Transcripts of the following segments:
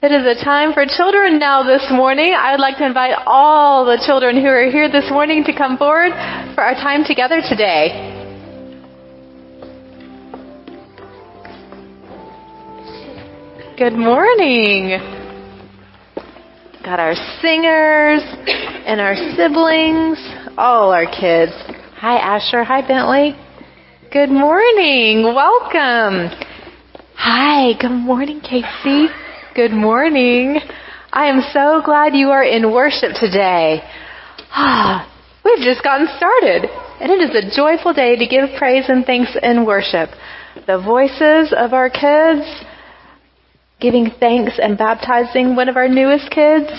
It is a time for children now this morning. I would like to invite all the children who are here this morning to come forward for our time together today. Good morning. Got our singers and our siblings, all our kids. Hi Asher, hi Bentley. Good morning. Welcome. Hi, good morning Casey. Good morning. I am so glad you are in worship today. Ah, we've just gotten started, and it is a joyful day to give praise and thanks in worship. The voices of our kids, giving thanks and baptizing one of our newest kids,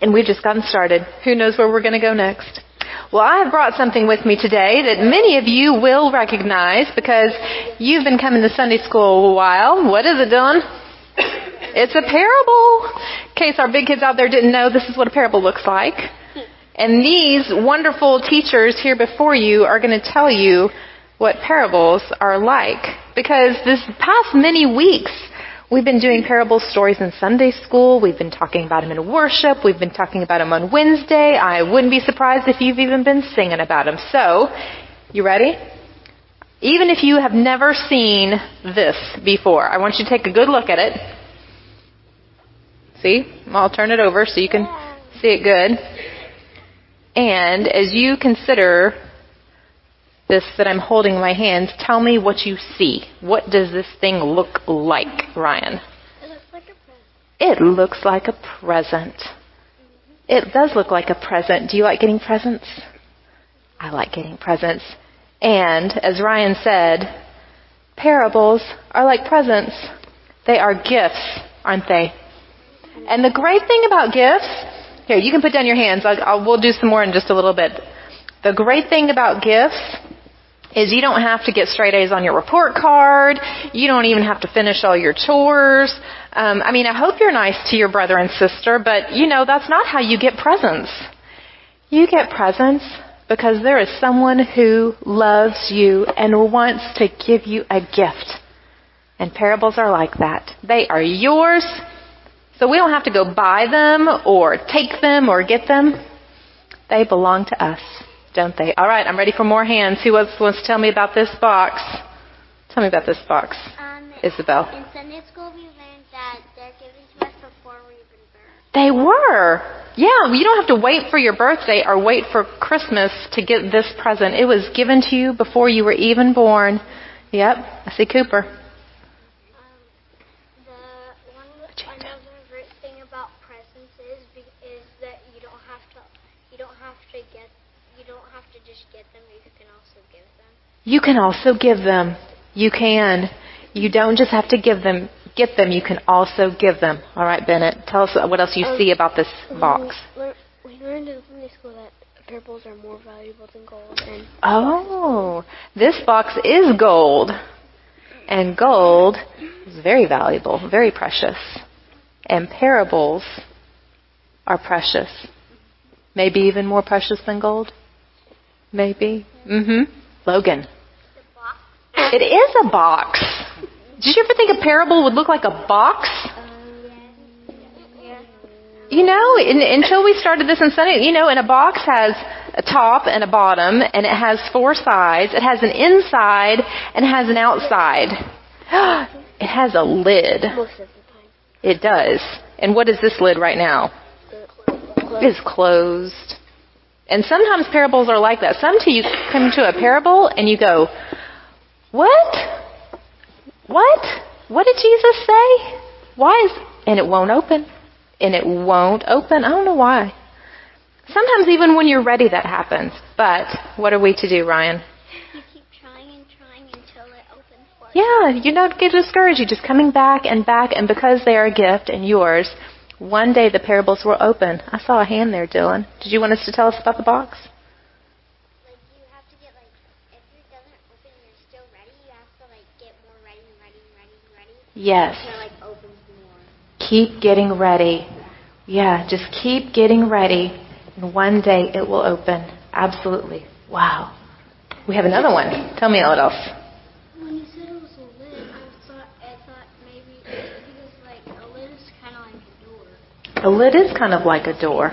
and we've just gotten started. Who knows where we're going to go next? Well, I have brought something with me today that many of you will recognize because you've been coming to Sunday school a while. What is it, Dylan? It's a parable. In case our big kids out there didn't know, this is what a parable looks like. And these wonderful teachers here before you are going to tell you what parables are like. Because this past many weeks, we've been doing parable stories in Sunday school. We've been talking about them in worship. We've been talking about them on Wednesday. I wouldn't be surprised if you've even been singing about them. So, you ready? Even if you have never seen this before, I want you to take a good look at it. See? I'll turn it over so you can see it good. And as you consider this that I'm holding in my hands, tell me what you see. What does this thing look like, Ryan? It looks like a present. It looks like a present. It does look like a present. Do you like getting presents? I like getting presents. And as Ryan said, parables are like presents. They are gifts, aren't they? And the great thing about gifts, here, you can put down your hands. I'll, I'll, we'll do some more in just a little bit. The great thing about gifts is you don't have to get straight A's on your report card. You don't even have to finish all your chores. Um, I mean, I hope you're nice to your brother and sister, but you know, that's not how you get presents. You get presents because there is someone who loves you and wants to give you a gift. And parables are like that. They are yours so we don't have to go buy them or take them or get them. They belong to us, don't they? All right, I'm ready for more hands. Who wants, wants to tell me about this box? Tell me about this box, Um, Isabel. in Sunday school, we learned that they're given to us before we even birth. They were. Yeah, you don't have to wait for your birthday or wait for Christmas to get this present. It was given to you before you were even born. Yep, I see Cooper. Um, the one another great thing about presents is be- is that you don't have to you don't have to get you don't have to just get them. You can also give them. You can also give them. You can. You don't just have to give them, get them, you can also give them. All right, Bennett, tell us what else you Um, see about this box. We, learned in Sunday school that parables are more valuable than gold, and Oh, this box is gold. And gold is very valuable, very precious. And parables are precious. Maybe even more precious than gold? Maybe. Mm-hmm. Logan. It is a box. Did you ever think a parable would look like a box? You know, in, until we started this in Sunday, you know, and a box has a top and a bottom, and it has four sides. It has an inside and has an outside. It has a lid. It does. And what is this lid right now? Is closed. And sometimes parables are like that. Some to you come to a parable and you go, What? What? What did Jesus say? Why is and it won't open. And it won't open. I don't know why. Sometimes even when you're ready that happens. But what are we to do, Ryan? You keep trying and trying until it opens for you. Yeah, you don't get discouraged. You're just coming back and back, and because they are a gift and yours, one day the parables will open. I saw a hand there, Dylan. Did you want us to tell us about the box? Like you have to get like if it doesn't open and you're still ready, you have to like get more ready and ready and ready and ready Yes. until it like opens more. Keep getting ready. Yeah, just keep getting ready, and one day it will open. Absolutely. Wow. We have another one. Tell me else. When you said it was a lid, I thought I thought maybe because like a lid is kind of The lid is kind of like a door.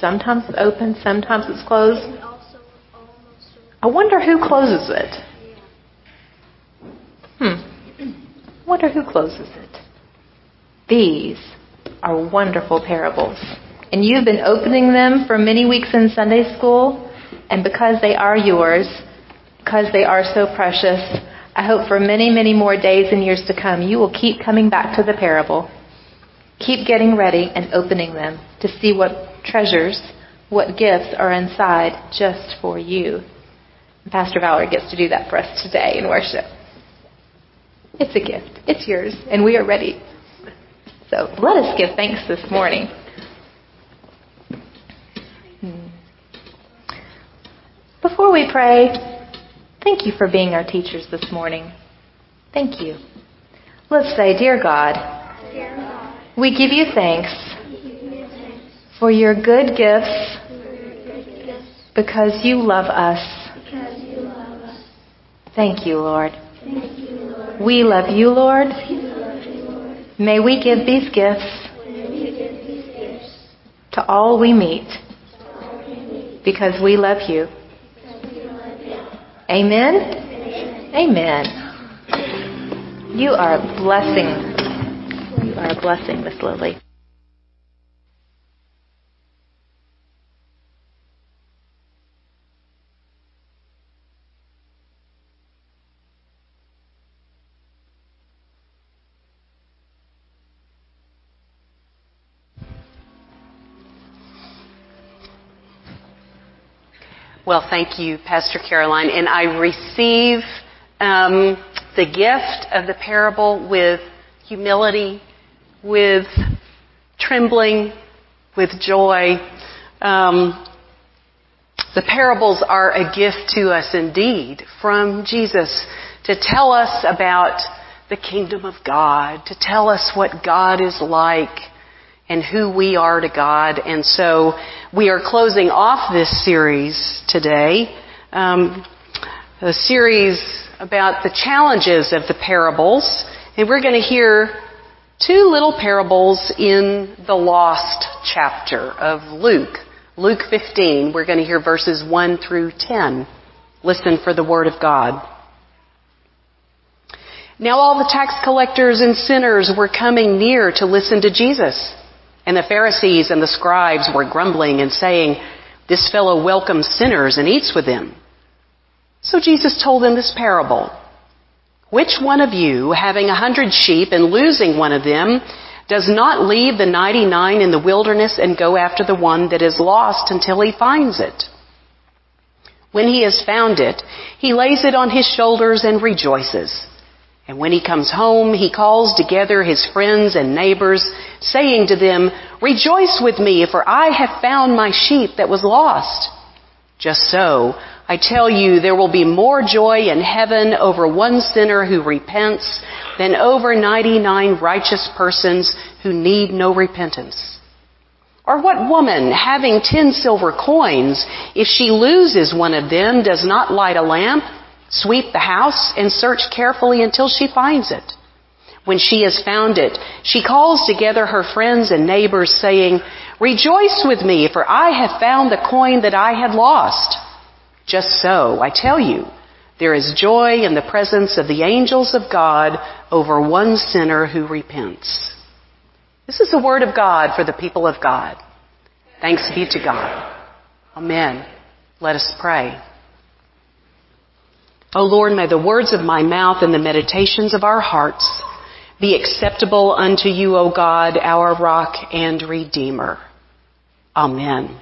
Sometimes it's open, sometimes it's closed. I wonder who closes it. Hmm. Wonder who closes it. These are wonderful parables. And you've been opening them for many weeks in Sunday school. And because they are yours, because they are so precious, I hope for many, many more days and years to come, you will keep coming back to the parable. Keep getting ready and opening them to see what treasures, what gifts are inside just for you. Pastor Valerie gets to do that for us today in worship. It's a gift. It's yours, and we are ready. So let us give thanks this morning. Hmm. Before we pray, thank you for being our teachers this morning. Thank you. Let's say, Dear God, we give you thanks for your good gifts because you love us. Thank you, Lord. We love you, Lord. May we give these gifts to all we meet because we love you. Amen? Amen. You are a blessing. You are a blessing, Miss Lily. Well, thank you, Pastor Caroline. And I receive um, the gift of the parable with humility, with trembling, with joy. Um, the parables are a gift to us indeed from Jesus to tell us about the kingdom of God, to tell us what God is like and who we are to God. And so we are closing off this series today, um, a series about the challenges of the parables. And we're going to hear two little parables in the lost chapter of Luke. Luke 15. We're going to hear verses 1 through 10. Listen for the word of God. Now all the tax collectors and sinners were coming near to listen to Jesus. And the Pharisees and the scribes were grumbling and saying, This fellow welcomes sinners and eats with them. So Jesus told them this parable. Which one of you, having a hundred sheep and losing one of them, does not leave the 99 in the wilderness and go after the one that is lost until he finds it? When he has found it, he lays it on his shoulders and rejoices. And when he comes home, he calls together his friends and neighbors, saying to them, Rejoice with me, for I have found my sheep that was lost. Just so, I tell you, there will be more joy in heaven over one sinner who repents than over 99 righteous persons who need no repentance. Or what woman, having ten silver coins, if she loses one of them, does not light a lamp, sweep the house, and search carefully until she finds it? When she has found it, she calls together her friends and neighbors saying, Rejoice with me, for I have found the coin that I had lost. Just so, I tell you, there is joy in the presence of the angels of God over one sinner who repents. This is the word of God for the people of God. Thanks be to God. Amen. Let us pray. O Lord, may the words of my mouth and the meditations of our hearts be acceptable unto you, O God, our rock and redeemer. Amen.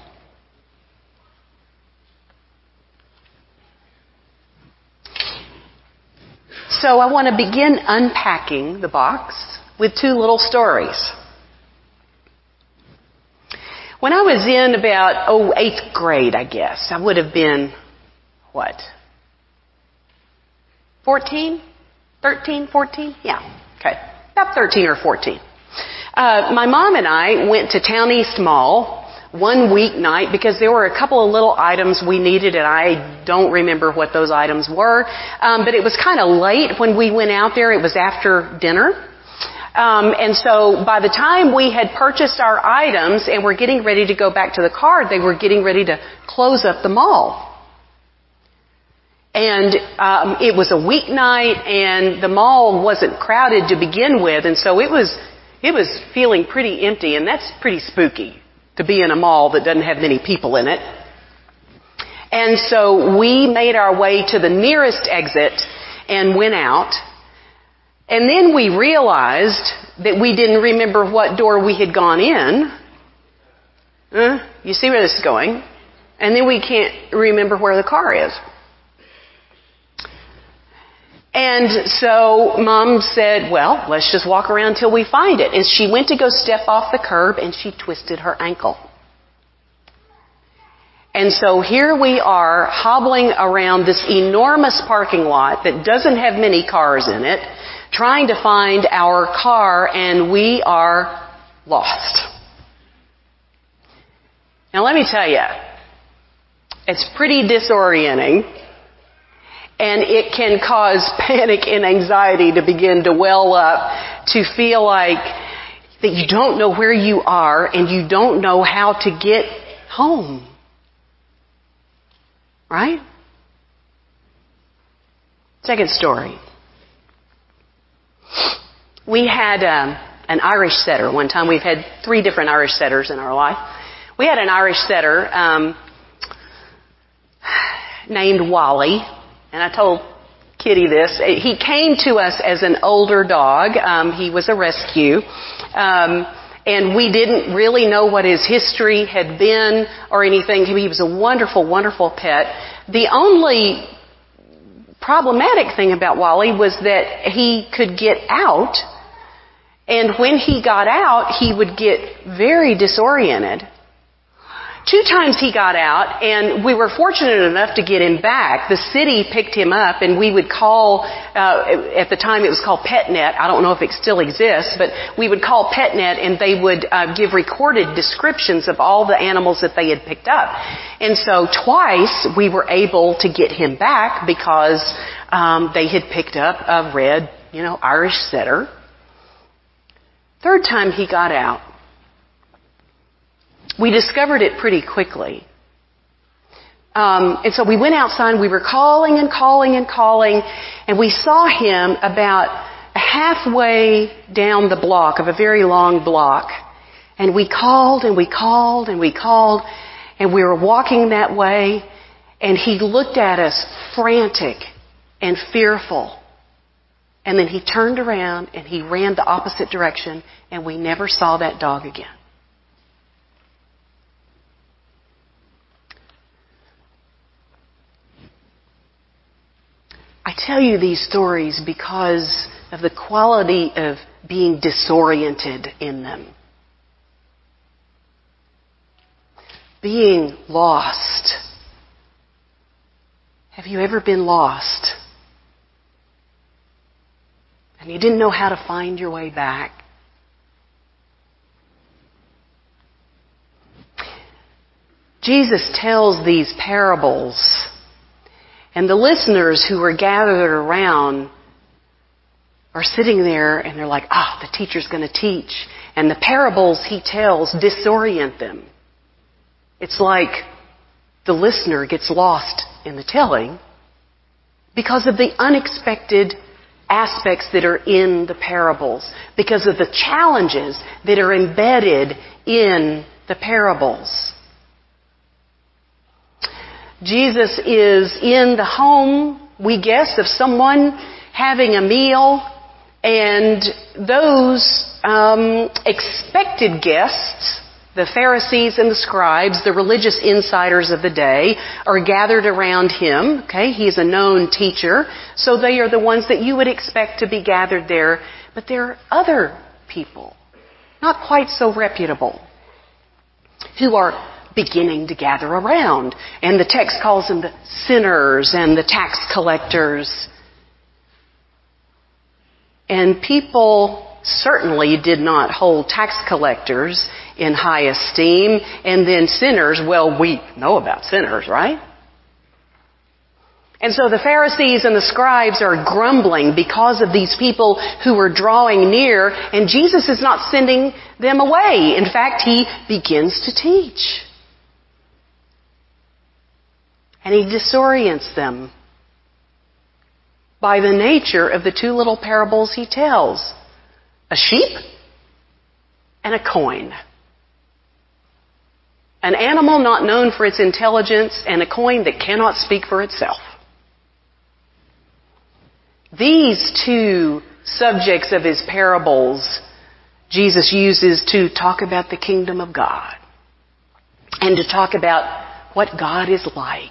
So I want to begin unpacking the box with two little stories. When I was in about, oh, eighth grade, I guess, I would have been, what? 14? 13, 14? Yeah. Okay. About 13 or 14. Uh, my mom and I went to Town East Mall one weeknight because there were a couple of little items we needed and I don't remember what those items were. Um, but it was kind of late when we went out there. It was after dinner. Um, and so by the time we had purchased our items and were getting ready to go back to the car, they were getting ready to close up the mall. And um, it was a weeknight, and the mall wasn't crowded to begin with, and so it was it was feeling pretty empty, and that's pretty spooky to be in a mall that doesn't have many people in it. And so we made our way to the nearest exit and went out. And then we realized that we didn't remember what door we had gone in. Uh, you see where this is going? And then we can't remember where the car is. And so mom said, well, let's just walk around till we find it. And she went to go step off the curb and she twisted her ankle. And so here we are hobbling around this enormous parking lot that doesn't have many cars in it, trying to find our car and we are lost. Now let me tell you, it's pretty disorienting and it can cause panic and anxiety to begin to well up, to feel like that you don't know where you are and you don't know how to get home. Right? Second story. We had um, an Irish setter one time. We've had three different Irish setters in our life. We had an Irish setter um, named Wally, and I told Kitty this. He came to us as an older dog. Um, he was a rescue. Um, and we didn't really know what his history had been or anything. He was a wonderful, wonderful pet. The only problematic thing about Wally was that he could get out, and when he got out, he would get very disoriented. Two times he got out, and we were fortunate enough to get him back. The city picked him up, and we would call, uh, at the time it was called PetNet. I don't know if it still exists, but we would call PetNet, and they would uh, give recorded descriptions of all the animals that they had picked up. And so twice we were able to get him back because um, they had picked up a red, you know, Irish setter. Third time he got out, we discovered it pretty quickly. Um, and so we went outside, we were calling and calling and calling, and we saw him about halfway down the block of a very long block. And we called and we called and we called, and we were walking that way, and he looked at us frantic and fearful. And then he turned around and he ran the opposite direction, and we never saw that dog again. Tell you these stories because of the quality of being disoriented in them. Being lost. Have you ever been lost? And you didn't know how to find your way back? Jesus tells these parables and the listeners who were gathered around are sitting there and they're like, ah, the teacher's going to teach. And the parables he tells disorient them. It's like the listener gets lost in the telling because of the unexpected aspects that are in the parables, because of the challenges that are embedded in the parables. Jesus is in the home, we guess, of someone having a meal, and those um, expected guests, the Pharisees and the scribes, the religious insiders of the day, are gathered around him. Okay, he's a known teacher, so they are the ones that you would expect to be gathered there. But there are other people, not quite so reputable, who are beginning to gather around. And the text calls them the sinners and the tax collectors. And people certainly did not hold tax collectors in high esteem. And then sinners, well, we know about sinners, right? And so the Pharisees and the scribes are grumbling because of these people who are drawing near, and Jesus is not sending them away. In fact, he begins to teach. And he disorients them by the nature of the two little parables he tells a sheep and a coin. An animal not known for its intelligence and a coin that cannot speak for itself. These two subjects of his parables Jesus uses to talk about the kingdom of God and to talk about what God is like.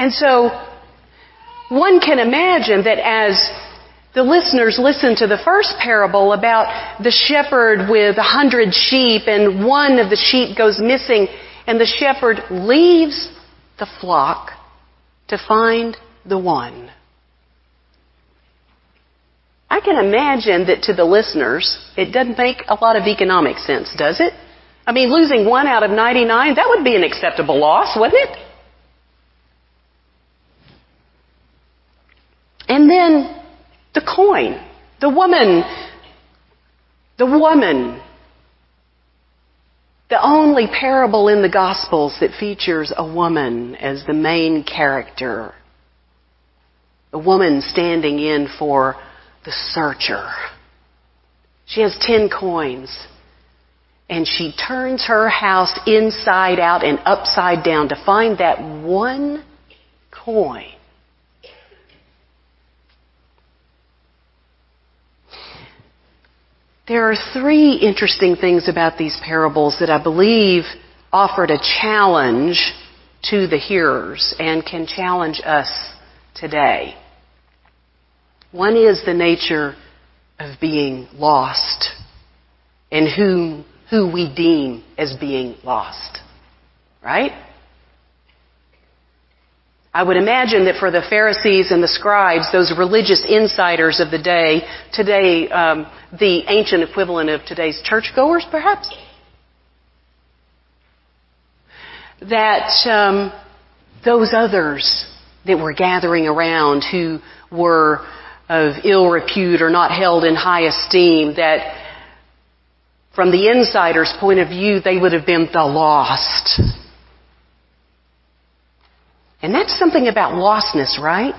And so one can imagine that as the listeners listen to the first parable about the shepherd with a hundred sheep and one of the sheep goes missing and the shepherd leaves the flock to find the one. I can imagine that to the listeners, it doesn't make a lot of economic sense, does it? I mean, losing one out of 99, that would be an acceptable loss, wouldn't it? And then the coin. The woman. The woman. The only parable in the Gospels that features a woman as the main character. A woman standing in for the searcher. She has ten coins. And she turns her house inside out and upside down to find that one coin. There are three interesting things about these parables that I believe offered a challenge to the hearers and can challenge us today. One is the nature of being lost and whom, who we deem as being lost. Right? I would imagine that for the Pharisees and the scribes, those religious insiders of the day, today, um, the ancient equivalent of today's churchgoers, perhaps, that um, those others that were gathering around who were of ill repute or not held in high esteem, that from the insider's point of view, they would have been the lost. And that's something about lostness, right?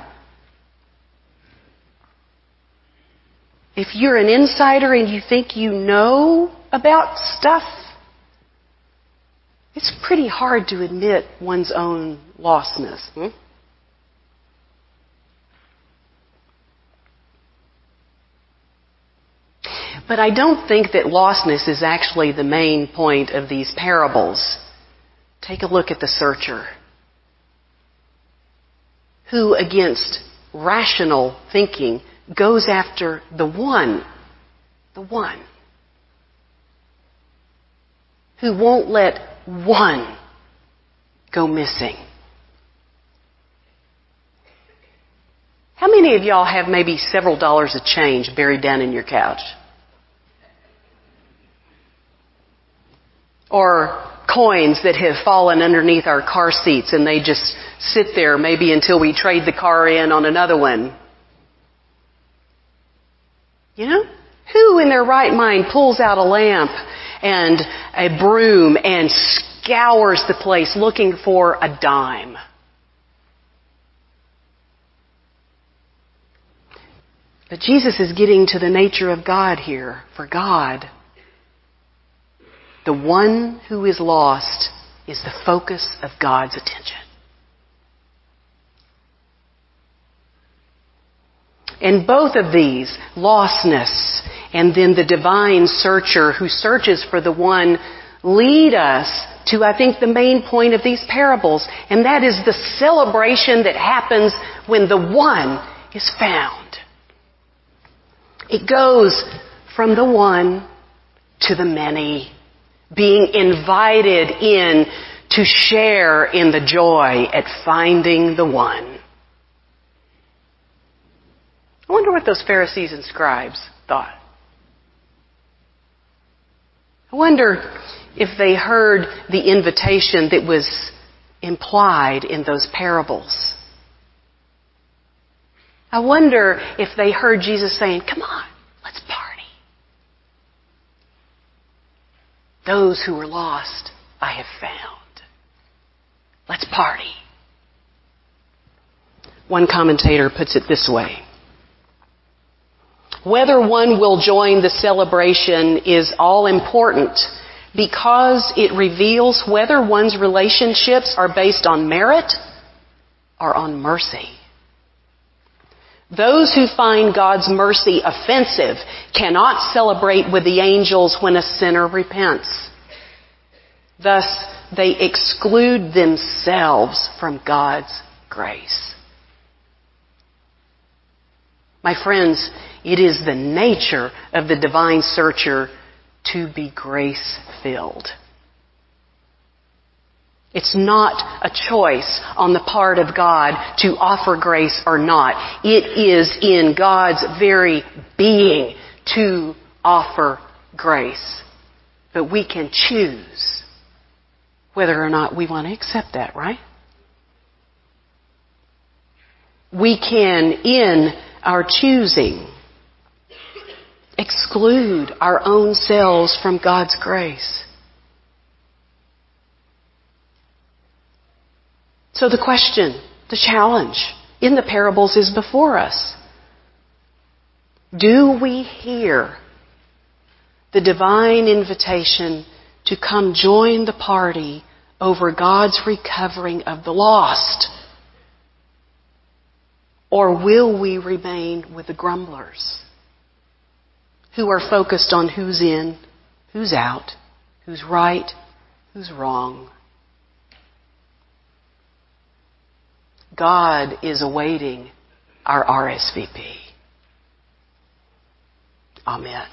If you're an insider and you think you know about stuff, it's pretty hard to admit one's own lostness. Hmm? But I don't think that lostness is actually the main point of these parables. Take a look at the searcher who, against rational thinking, goes after the one, the one, who won't let one go missing. How many of y'all have maybe several dollars of change buried down in your couch? Or coins that have fallen underneath our car seats and they just sit there maybe until we trade the car in on another one. You know? Who in their right mind pulls out a lamp and a broom and scours the place looking for a dime? But Jesus is getting to the nature of God here. For God the one who is lost is the focus of God's attention. And both of these, lostness and then the divine searcher who searches for the one, lead us to, I think, the main point of these parables, and that is the celebration that happens when the one is found. It goes from the one to the many being invited in to share in the joy at finding the one. I wonder what those Pharisees and scribes thought. I wonder if they heard the invitation that was implied in those parables. I wonder if they heard Jesus saying, Come on, let's party. Those who were lost, I have found. Let's party. One commentator puts it this way Whether one will join the celebration is all important because it reveals whether one's relationships are based on merit or on mercy. Those who find God's mercy offensive cannot celebrate with the angels when a sinner repents. Thus, they exclude themselves from God's grace. My friends, it is the nature of the divine searcher to be grace filled. It's not a choice on the part of God to offer grace or not. It is in God's very being to offer grace. But we can choose whether or not we want to accept that, right? We can, in our choosing, exclude our own selves from God's grace. So the question, the challenge in the parables is before us. Do we hear the divine invitation to come join the party over God's recovering of the lost? Or will we remain with the grumblers who are focused on who's in, who's out, who's right, who's wrong? God is awaiting our RSVP. Amen.